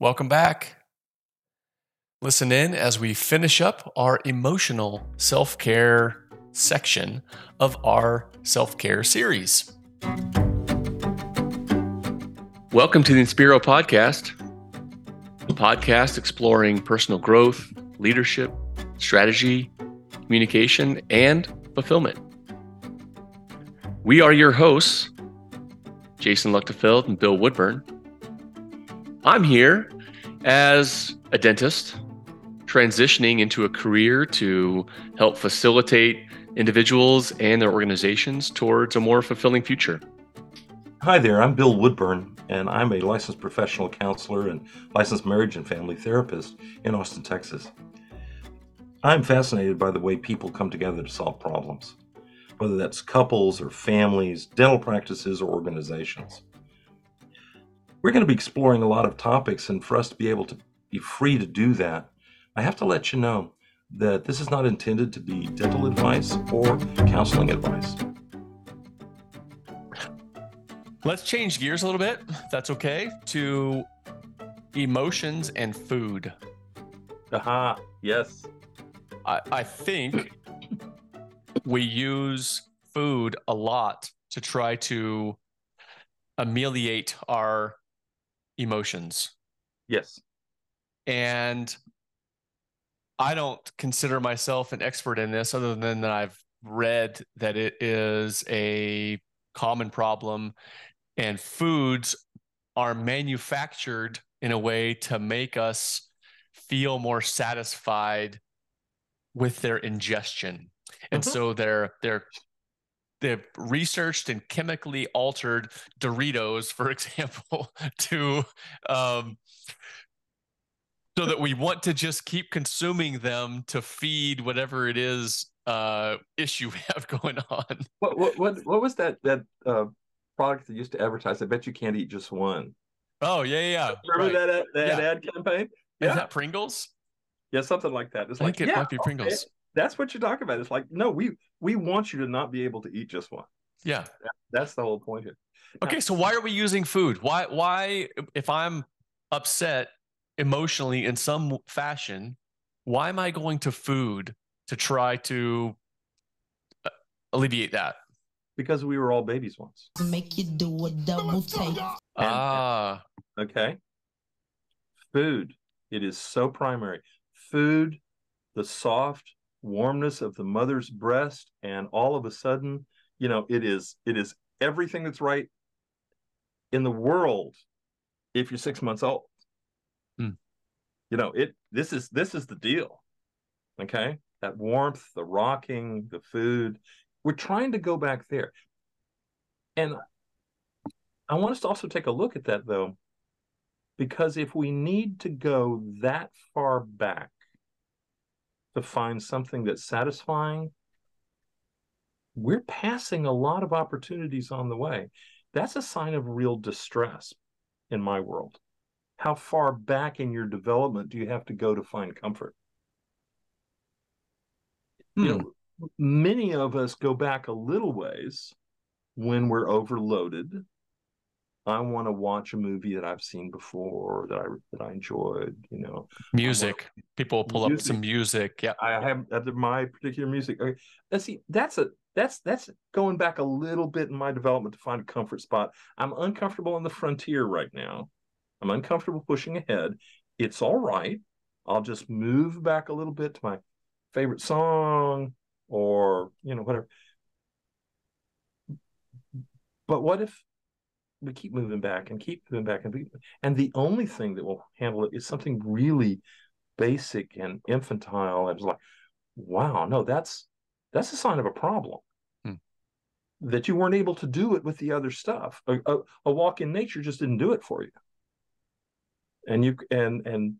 Welcome back. Listen in as we finish up our emotional self care section of our self care series. Welcome to the Inspiro Podcast, a podcast exploring personal growth, leadership, strategy, communication, and fulfillment. We are your hosts, Jason Luchtefeld and Bill Woodburn. I'm here as a dentist, transitioning into a career to help facilitate individuals and their organizations towards a more fulfilling future. Hi there, I'm Bill Woodburn, and I'm a licensed professional counselor and licensed marriage and family therapist in Austin, Texas. I'm fascinated by the way people come together to solve problems, whether that's couples or families, dental practices, or organizations. We're going to be exploring a lot of topics, and for us to be able to be free to do that, I have to let you know that this is not intended to be dental advice or counseling advice. Let's change gears a little bit, if that's okay, to emotions and food. Aha, yes. I, I think we use food a lot to try to ameliorate our emotions. Yes. And I don't consider myself an expert in this other than that I've read that it is a common problem and foods are manufactured in a way to make us feel more satisfied with their ingestion. And Mhm. so they're they're they've researched and chemically altered Doritos, for example, to um, so that we want to just keep consuming them to feed whatever it is uh, issue we have going on. What what what, what was that that uh, product that used to advertise? I bet you can't eat just one. Oh yeah, yeah. yeah. Remember right. that ad, that Yeah. ad campaign? Is that Pringles? yeah, something like that. It's I like it yeah, might be okay, Pringles. That's what you're talking about. It's like no, we we want you to not be able to eat just one. Yeah. That's the whole point here. Okay, so why are we using food? Why why if I'm upset emotionally in some fashion, why am I going to food to try to uh, alleviate that? Because we were all babies once. Make you do a double take. Ah, Okay. Food. It is so primary. Food, the soft warmness of the mother's breast, and all of a sudden, you know, it is it is everything that's right in the world if you're six months old. Hmm. You know, it this is this is the deal. Okay. That warmth, the rocking, the food. We're trying to go back there. And I want us to also take a look at that though, because if we need to go that far back to find something that's satisfying, we're passing a lot of opportunities on the way. That's a sign of real distress in my world. How far back in your development do you have to go to find comfort? You hmm. know, many of us go back a little ways when we're overloaded. I want to watch a movie that I've seen before that I that I enjoyed. You know, music. People will pull up some music. Yeah. I have my particular music. Okay, let's see. That's a that's that's going back a little bit in my development to find a comfort spot. I'm uncomfortable on the frontier right now. I'm uncomfortable pushing ahead. It's all right. I'll just move back a little bit to my favorite song or you know whatever. But what if we keep moving back and keep moving back and be, and the only thing that will handle it is something really basic and infantile and it's like wow no that's that's a sign of a problem. Hmm. that you weren't able to do it with the other stuff. A, a, a walk in nature just didn't do it for you. And you and and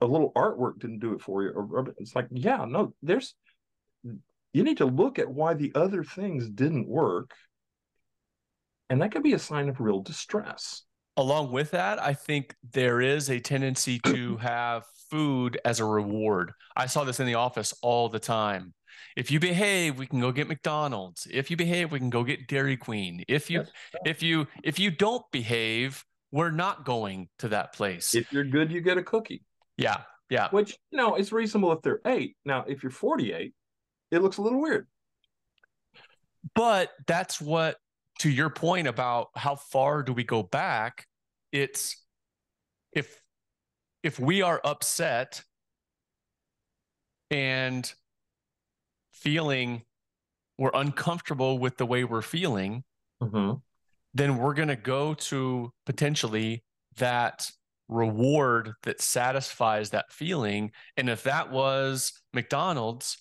a little artwork didn't do it for you. It's like yeah no there's you need to look at why the other things didn't work and that could be a sign of real distress Along with that, I think there is a tendency to have food as a reward. I saw this in the office all the time. If you behave, we can go get McDonald's. If you behave, we can go get Dairy Queen. If you if you if you don't behave, we're not going to that place. If you're good, you get a cookie, yeah, yeah. which you know it's reasonable if they're eight. Now, if you're 48, it looks a little weird. But that's what, to your point about how far do we go back? It's if if we are upset and feeling we're uncomfortable with the way we're feeling, Mm-hmm. then we're going to go to potentially that reward that satisfies that feeling. And if that was McDonald's,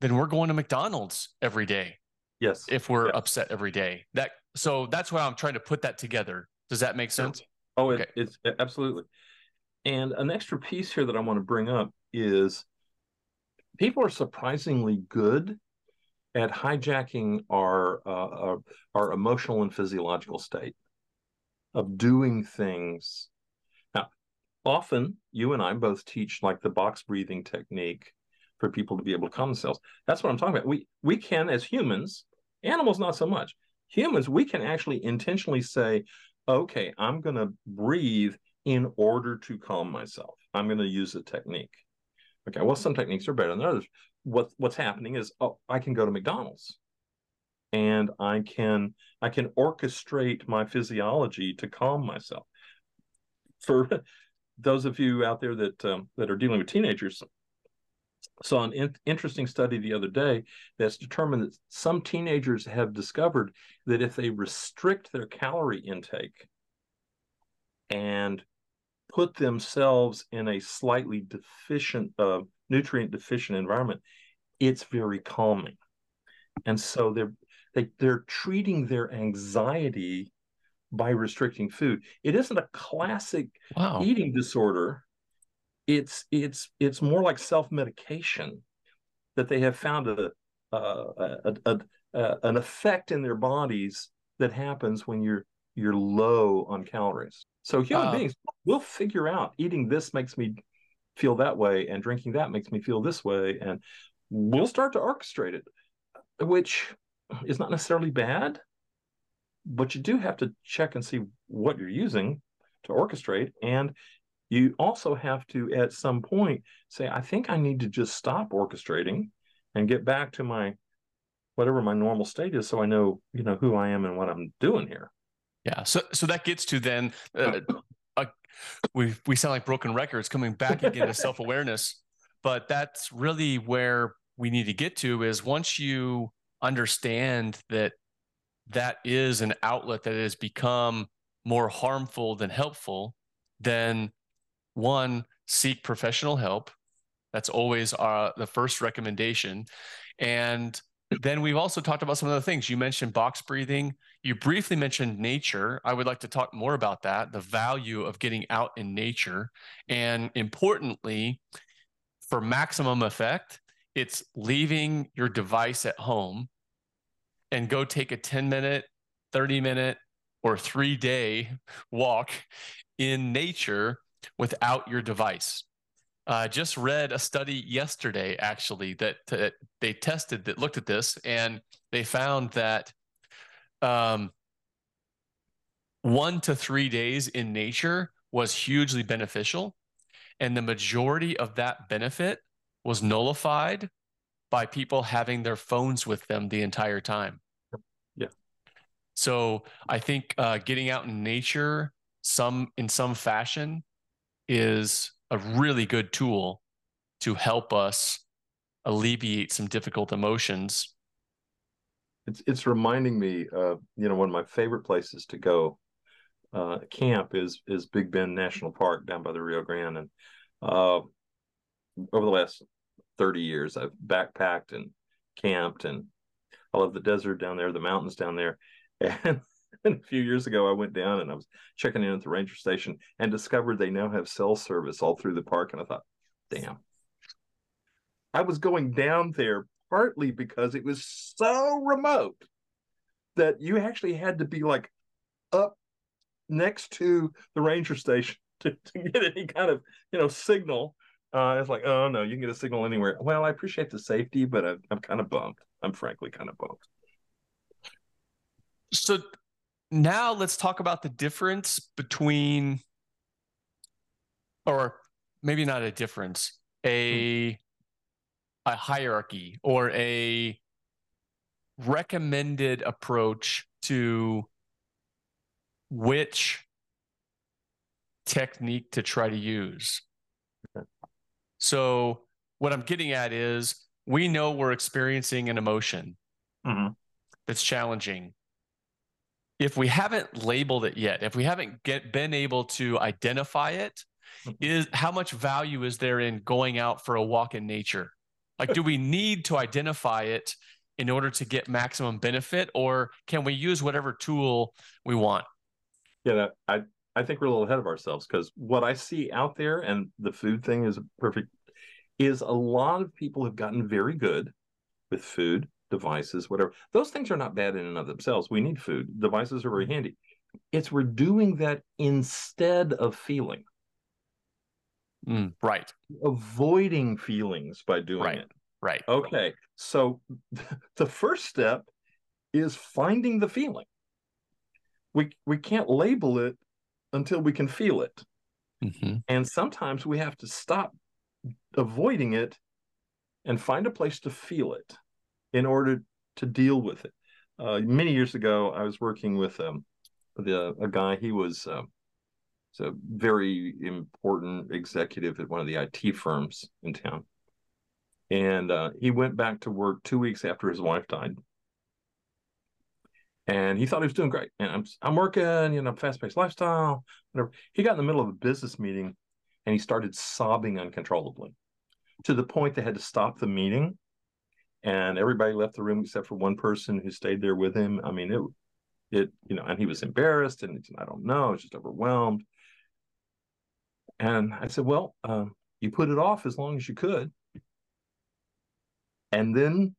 then we're going to McDonald's every day Yes. if we're upset every day. That so that's why I'm trying to put that together. Does that make sense? Oh, it, Okay. it's absolutely. And an extra piece here that I want to bring up is people are surprisingly good at hijacking our uh, our, our emotional and physiological state of doing things. Now, often you and I both teach like the box breathing technique for people to be able to calm themselves. That's what I'm talking about. We we can as humans, animals not so much. Humans, we can actually intentionally say, okay, I'm going to breathe in order to calm myself. I'm going to use a technique. Okay, well, some techniques are better than others. What what's happening is, oh, I can go to McDonald's, and I can I can orchestrate my physiology to calm myself. For those of you out there that um, that are dealing with teenagers, saw an in- interesting study the other day that's determined that some teenagers have discovered that if they restrict their calorie intake and put themselves in a slightly deficient, uh, nutrient deficient environment, it's very calming. And so they're they, they're treating their anxiety by restricting food. It isn't a classic Wow. eating disorder it's it's it's more like self-medication that they have found a, a, a, a, an effect in their bodies that happens when you're you're low on calories. So human Uh, beings will figure out eating this makes me feel that way and drinking that makes me feel this way and we'll start to orchestrate it which is not necessarily bad but you do have to check and see what you're using to orchestrate and you also have to at some point say i think i need to just stop orchestrating and get back to my whatever my normal state is so i know you know who i am and what i'm doing here Yeah. So so that gets to then uh, uh, we we sound like broken records coming back again to self awareness, but that's really where we need to get to is once you understand that that is an outlet that has become more harmful than helpful, then one seek professional help. That's always uh, the first recommendation, and then we've also talked about some of the things you mentioned box breathing you briefly mentioned nature. I would like to talk more about that, the value of getting out in nature. And importantly, for maximum effect, it's leaving your device at home and go take a 10 minute, 30 minute, or three day walk in nature without your device. I uh, just read a study yesterday, actually, that, that they tested that looked at this and they found that um, one to three days in nature was hugely beneficial. And the majority of that benefit was nullified by people having their phones with them the entire time. Yeah. So I think uh, getting out in nature, some in some fashion, is a really good tool to help us alleviate some difficult emotions it's it's reminding me of you know one of my favorite places to go uh, camp is is Big Bend National Park down by the Rio Grande, and uh, over the last thirty years, I've backpacked and camped, and I love the desert down there, the mountains down there, and. And a few years ago, I went down and I was checking in at the ranger station and discovered they now have cell service all through the park. And I thought, damn. I was going down there partly because it was so remote that you actually had to be like up next to the ranger station to, to get any kind of you know signal uh it's like oh no you can get a signal anywhere well i appreciate the safety but i'm, I'm kind of bummed i'm frankly kind of bummed so now let's talk about the difference between, or maybe not a difference, a a hierarchy or a recommended approach to which technique to try to use. So what I'm getting at is we know we're experiencing an emotion Mhm. that's challenging. If we haven't labeled it yet, if we haven't get been able to identify it, Mhm. how much value is there in going out for a walk in nature? Like, do we need to identify it in order to get maximum benefit, or can we use whatever tool we want? Yeah, I I think we're a little ahead of ourselves because what I see out there, and the food thing is perfect, is a lot of people have gotten very good with food devices, whatever. Those things are not bad in and of themselves. We need food. Devices are very handy. It's we're doing that instead of feeling, Mm, right, avoiding feelings by doing Right. it. right. Okay, so the first step is finding the feeling. We we can't label it until we can feel it. Mhm. And sometimes we have to stop avoiding it and find a place to feel it in order to deal with it. Uh, many years ago, I was working with um, the, a guy. He was um, a very important executive at one of the IT firms in town. And uh, he went back to work two weeks after his wife died. And he thought he was doing great. And I'm I'm working, you know, fast paced lifestyle, whatever. He got in the middle of a business meeting and he started sobbing uncontrollably to the point they had to stop the meeting. And everybody left the room except for one person who stayed there with him. I mean, it, it, you know, and he was embarrassed and I don't know, was just overwhelmed. And I said, well, um, you put it off as long as you could. And then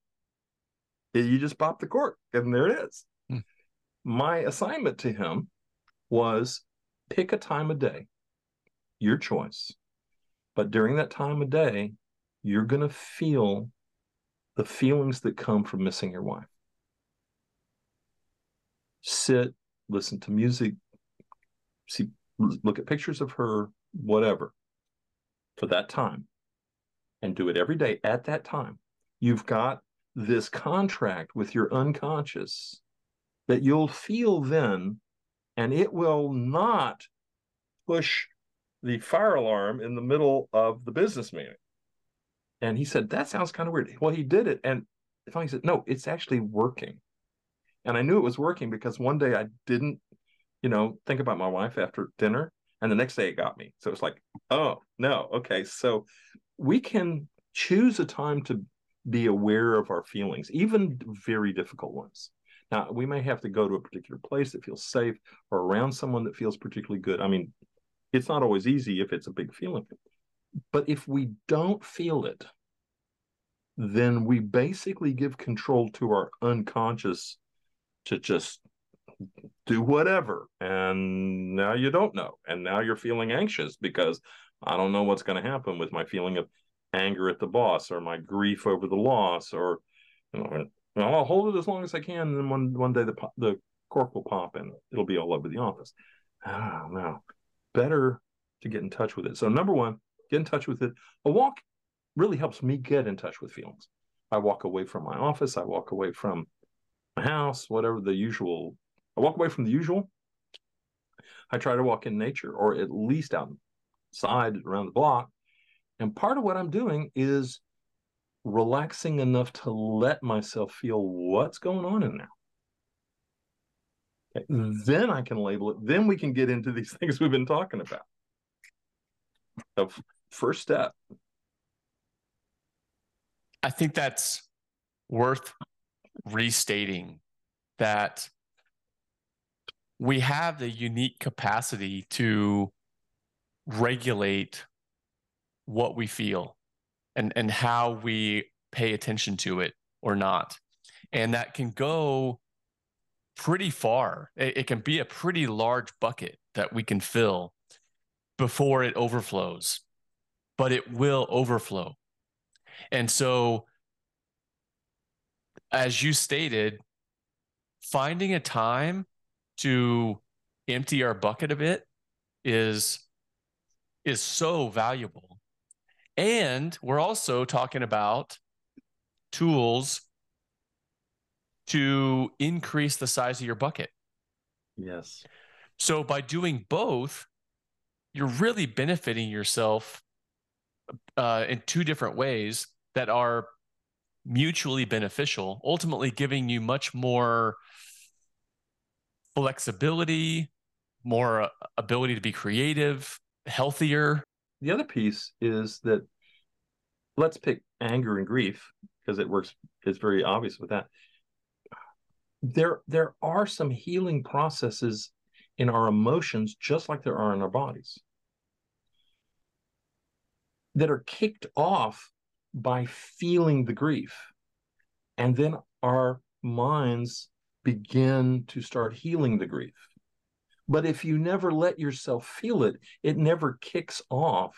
you just pop the cork, and there it is. Hmm. My assignment to him was pick a time of day, your choice. But during that time of day, you're going to feel the feelings that come from missing your wife. Sit, listen to music, see, look at pictures of her, whatever, for that time, and do it every day at that time. You've got this contract with your unconscious that you'll feel then, and it will not push the fire alarm in the middle of the business meeting. And he said, That sounds kind of weird. Well, he did it. And finally said, No, it's actually working. And I knew it was working because one day I didn't, you know, think about my wife after dinner. And the next day it got me. So it's like, oh, no. Okay. So we can choose a time to be aware of our feelings, even very difficult ones. Now, we may have to go to a particular place that feels safe or around someone that feels particularly good. I mean, it's not always easy if it's a big feeling. But if we don't feel it, then we basically give control to our unconscious to just do whatever. And now you don't know. And now you're feeling anxious because I don't know what's going to happen with my feeling of anger at the boss or my grief over the loss or you know I'll hold it as long as I can and then one one day the the cork will pop and it'll be all over the office. Ah, oh no. Better to get in touch with it. So number 1, get in touch with it. A walk really helps me get in touch with feelings. I walk away from my office, I walk away from my house, whatever the usual I walk away from the usual. I try to walk in nature or at least outside around the block and part of what I'm doing is relaxing enough to let myself feel what's going on in there. Okay. Hmm. Then I can label it. Then we can get into these things we've been talking about. The first step. I think that's worth restating that we have the unique capacity to regulate what we feel and and how we pay attention to it or not. And that can go pretty far. It, it, can be a pretty large bucket that we can fill before it overflows but it will overflow and so as you stated finding a time to empty our bucket a bit is is so valuable. And we're also talking about tools to increase the size of your bucket. Yes. So by doing both, you're really benefiting yourself uh, in two different ways that are mutually beneficial, ultimately giving you much more flexibility, more uh, ability to be creative, healthier. The other piece is that let's pick anger and grief because it works, it's very obvious with that. There, there are some healing processes in our emotions, just like there are in our bodies, that are kicked off by feeling the grief. And then our minds begin to start healing the grief. But if you never let yourself feel it, it never kicks off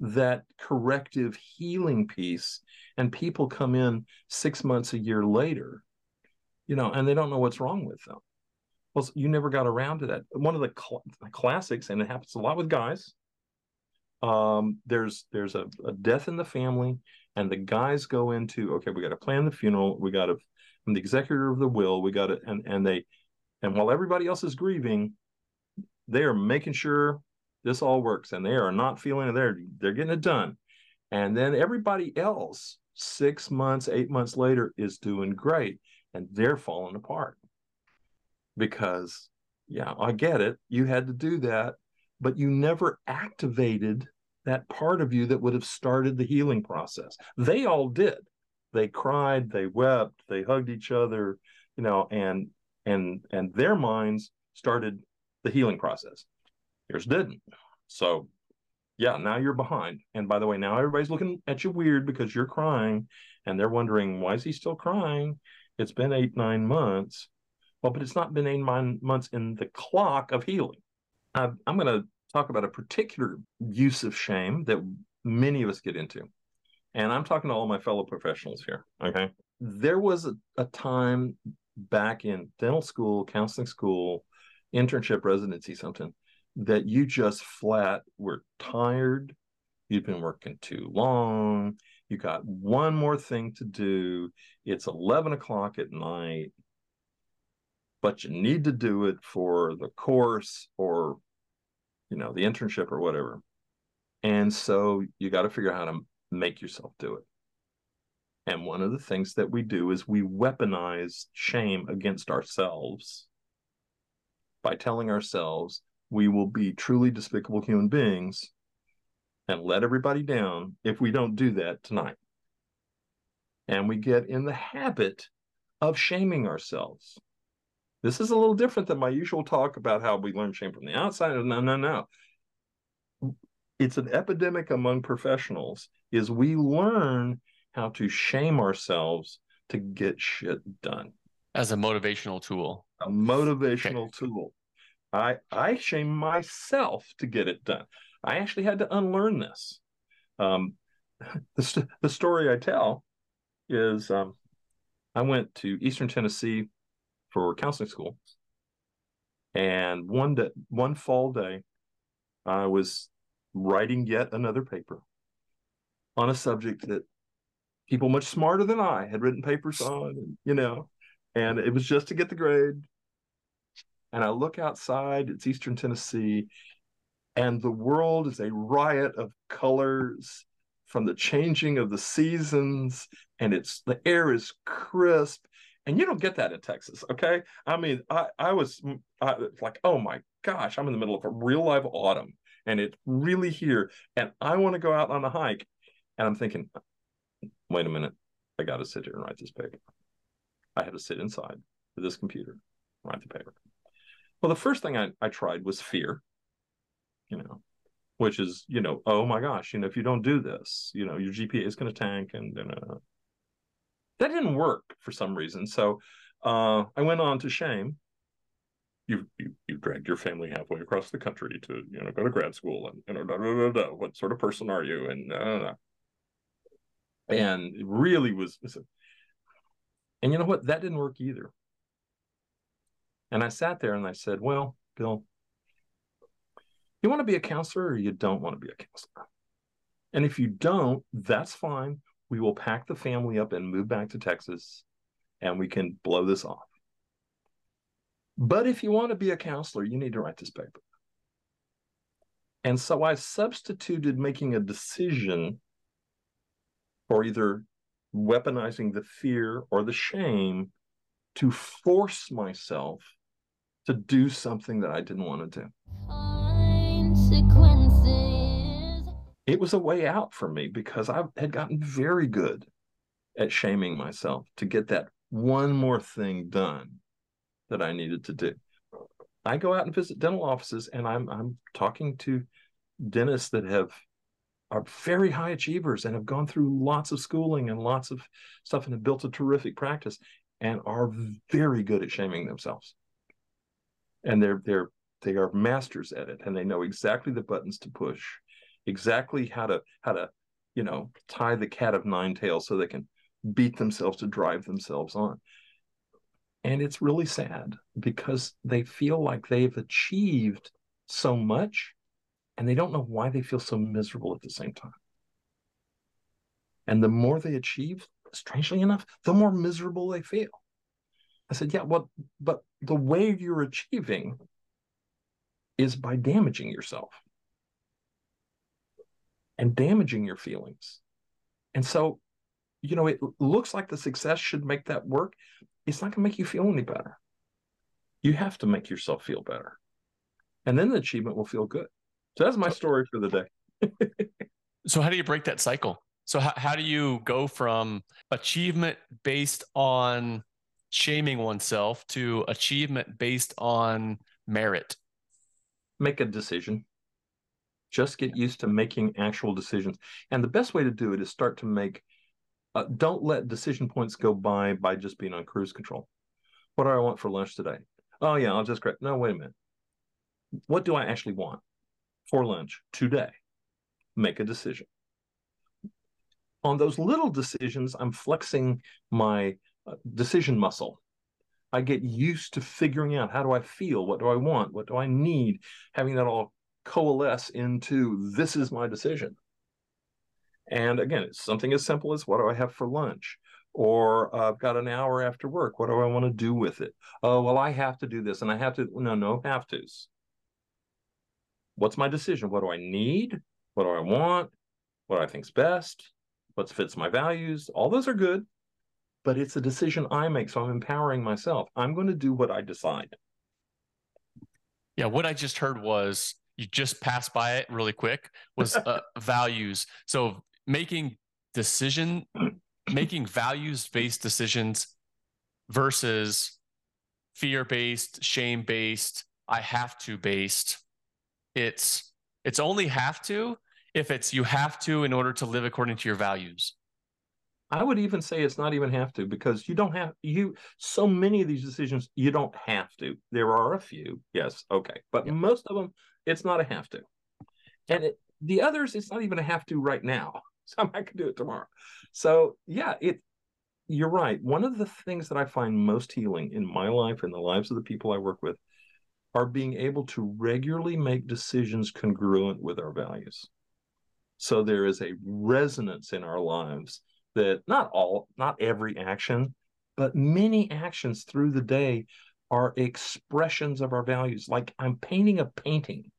that corrective healing piece. And people come in six months, a year later, you know, and they don't know what's wrong with them. Well, you never got around to that. One of the cl- classics, and it happens a lot with guys. Um, there's there's a, a death in the family, and the guys go into okay, we got to plan the funeral, we got to, I'm the executor of the will, we got to, and and they, and while everybody else is grieving, they are making sure this all works, and they are not feeling it. They're they're getting it done, and then everybody else six months, eight months later is doing great, and they're falling apart because yeah, I get it. You had to do that, but you never activated that part of you that would have started the healing process. They all did. They cried, they wept, they hugged each other, you know, and and and their minds started the healing process. Yours didn't. So yeah, now you're behind. And by the way, now everybody's looking at you weird because you're crying and they're wondering, why is he still crying? It's been eight, nine months. Well, but it's not been eight nine months in the clock of healing. Uh, I'm going to talk about a particular use of shame that many of us get into. And I'm talking to all my fellow professionals here. Okay. There was a, a time back in dental school, counseling school, internship, residency, something that you just flat were tired. You've been working too long. You got one more thing to do. It's 11 o'clock at night but you need to do it for the course or you know the internship or whatever and so you got to figure out how to make yourself do it and one of the things that we do is we weaponize shame against ourselves by telling ourselves we will be truly despicable human beings and let everybody down if we don't do that tonight. And we get in the habit of shaming ourselves. This is a little different than my usual talk about how we learn shame from the outside. No, no, no. It's an epidemic among professionals is we learn how to shame ourselves to get shit done. As a motivational tool. A motivational okay. tool. I I shame myself to get it done. I actually had to unlearn this. Um, the, the story I tell is um, I went to Eastern Tennessee for counseling school. And one day, one fall day, I was writing yet another paper on a subject that people much smarter than I had written papers on, you know, and it was just to get the grade. And I look outside, it's Eastern Tennessee, and the world is a riot of colors from the changing of the seasons, and it's the air is crisp, and you don't get that in Texas. Okay, I mean, I I was I, like, oh my gosh, I'm in the middle of a real live autumn, and it's really here, and I want to go out on a hike, and I'm thinking, wait a minute, I got to sit here and write this paper. I have to sit inside with this computer, write the paper. Well, the first thing I, I tried was fear, you know, which is, you know, oh my gosh, you know, if you don't do this, you know, your GPA is going to tank and, and uh, that didn't work for some reason. So uh, I went on to shame. You, you you dragged your family halfway across the country to you know go to grad school and you know da, da, da, da, what sort of person are you and and it really was and you know what that didn't work either And I sat there and I said, Well, Bill, you want to be a counselor or you don't want to be a counselor? And if you don't, that's fine. We will pack the family up and move back to Texas and we can blow this off. But if you want to be a counselor, you need to write this paper. And so I substituted making a decision for either weaponizing the fear or the shame to force myself to do something that I didn't want to do. It was a way out for me because I had gotten very good at shaming myself to get that one more thing done that I needed to do. I go out and visit dental offices and I'm I'm talking to dentists that have are very high achievers and have gone through lots of schooling and lots of stuff and have built a terrific practice and are very good at shaming themselves. And they're they're they are masters at it and they know exactly the buttons to push, exactly how to how to, you know, tie the cat of nine tails so they can beat themselves to drive themselves on. And it's really sad because they feel like they've achieved so much and they don't know why they feel so miserable at the same time. And the more they achieve, strangely enough, the more miserable they feel. I said, yeah, well, but the way you're achieving is by damaging yourself and damaging your feelings. And so, you know, it looks like the success should make that work. It's not going to make you feel any better. You have to make yourself feel better. And then the achievement will feel good. So that's my story for the day. so how do you break that cycle? So how, how do you go from achievement based on shaming oneself to achievement based on merit? Make a decision. Just get used to making actual decisions. And the best way to do it is start to make uh, don't let decision points go by by just being on cruise control. What do I want for lunch today? Oh yeah, I'll just grab. No, wait a minute. What do I actually want? for lunch today. Make a decision. On those little decisions, I'm flexing my uh, decision muscle. I get used to figuring out how do I feel? What do I want? What do I need? Having that all coalesce into this is my decision. And again, it's something as simple as what do I have for lunch? Or uh, I've got an hour after work. What do I want to do with it? Oh, well, I have to do this and I have to. No, no have tos what's my decision? What do I need? What do I want? What I think's best? What fits my values? All those are good, but it's a decision I make. So I'm empowering myself. I'm going to do what I decide. Yeah, what I just heard was you just passed by it really quick was uh, values. So making decision, making values based decisions versus fear based, shame based, I have to based it's it's only have to if it's you have to in order to live according to your values. I would even say it's not even have to because you don't have you so many of these decisions you don't have to. There are a few, yes, okay, but yeah. most of them it's not a have to, and it, the others it's not even a have to right now. So I can do it tomorrow. So yeah, it. You're right. One of the things that I find most healing in my life and the lives of the people I work with are being able to regularly make decisions congruent with our values. So there is a resonance in our lives that not all, not every action, but many actions through the day are expressions of our values. Like I'm painting a painting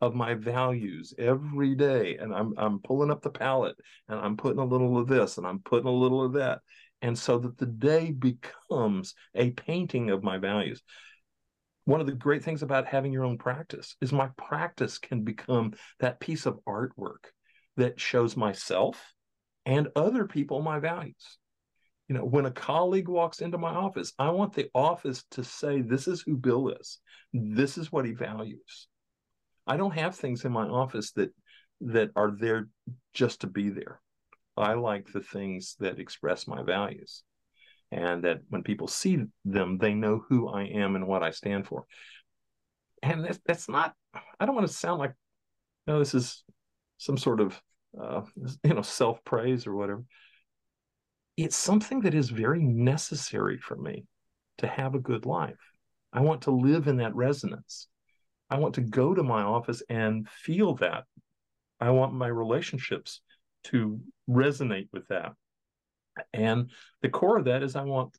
of my values every day, and I'm I'm pulling up the palette and I'm putting a little of this and I'm putting a little of that. And so that the day becomes a painting of my values one of the great things about having your own practice is my practice can become that piece of artwork that shows myself and other people my values. You know, when a colleague walks into my office, I want the office to say, This is who Bill is. This is what he values. I don't have things in my office that that are there just to be there. I like the things that express my values and that when people see them, they know who I am and what I stand for. And that's, that's not, I don't want to sound like, you know, this is some sort of, uh, you know, self praise or whatever. It's something that is very necessary for me to have a good life. I want to live in that resonance. I want to go to my office and feel that. I want my relationships to resonate with that. And the core of that is I want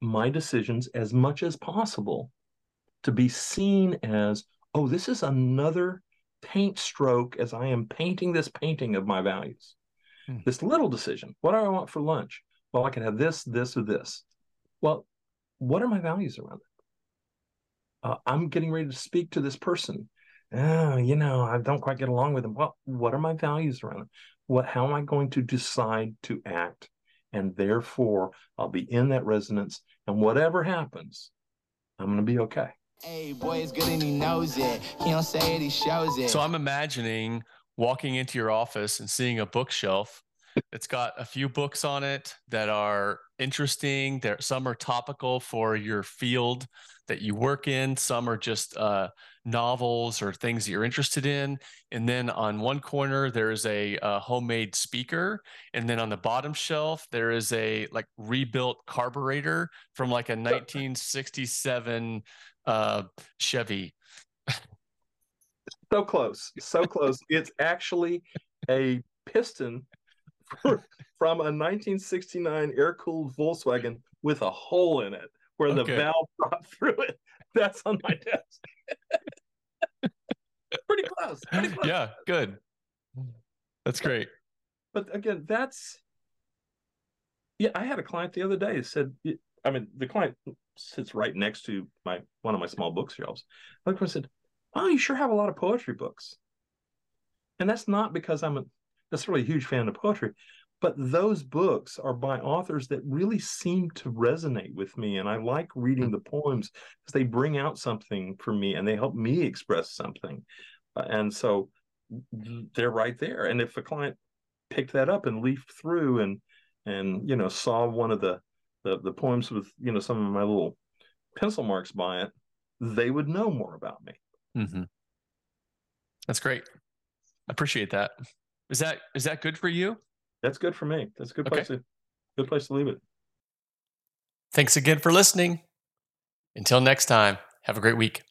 my decisions as much as possible to be seen as, oh, this is another paint stroke as I am painting this painting of my values. Hmm. This little decision. What do I want for lunch? Well, I can have this, this, or this. Well, what are my values around it? Uh, I'm getting ready to speak to this person. Oh, you know, I don't quite get along with them. Well, what are my values around it? What? How am I going to decide to act? And therefore, I'll be in that resonance. And whatever happens, I'm going to be okay. Hey, boy, it's good and he knows it. He don't say it, he shows it. So I'm imagining walking into your office and seeing a bookshelf it's got a few books on it that are interesting. There, some are topical for your field that you work in. Some are just uh, novels or things that you're interested in. And then on one corner there's a, a, homemade speaker, and then on the bottom shelf there is a like rebuilt carburetor from like a 1967 uh, Chevy. so close, so close. It's actually a piston from a 1969 air cooled Volkswagen with a hole in it where okay. the valve dropped through it. That's on my desk. pretty close. Pretty close. Yeah, good. That's great. But again, that's yeah. I had a client the other day who said, I mean, the client sits right next to my one of my small bookshelves. I said, "Oh, you sure have a lot of poetry books." And that's not because I'm a necessarily a huge fan of poetry, but those books are by authors that really seem to resonate with me. And I like reading the poems because they bring out something for me and they help me express something. Uh, and so they're right there. And if a client picked that up and leafed through and and you know saw one of the the, the poems with you know some of my little pencil marks by it, they would know more about me. Mm-hmm. That's great. I appreciate that. Is that is that good for you? That's good for me. That's a good place okay. to good place to leave it. Thanks again for listening. Until next time, have a great week.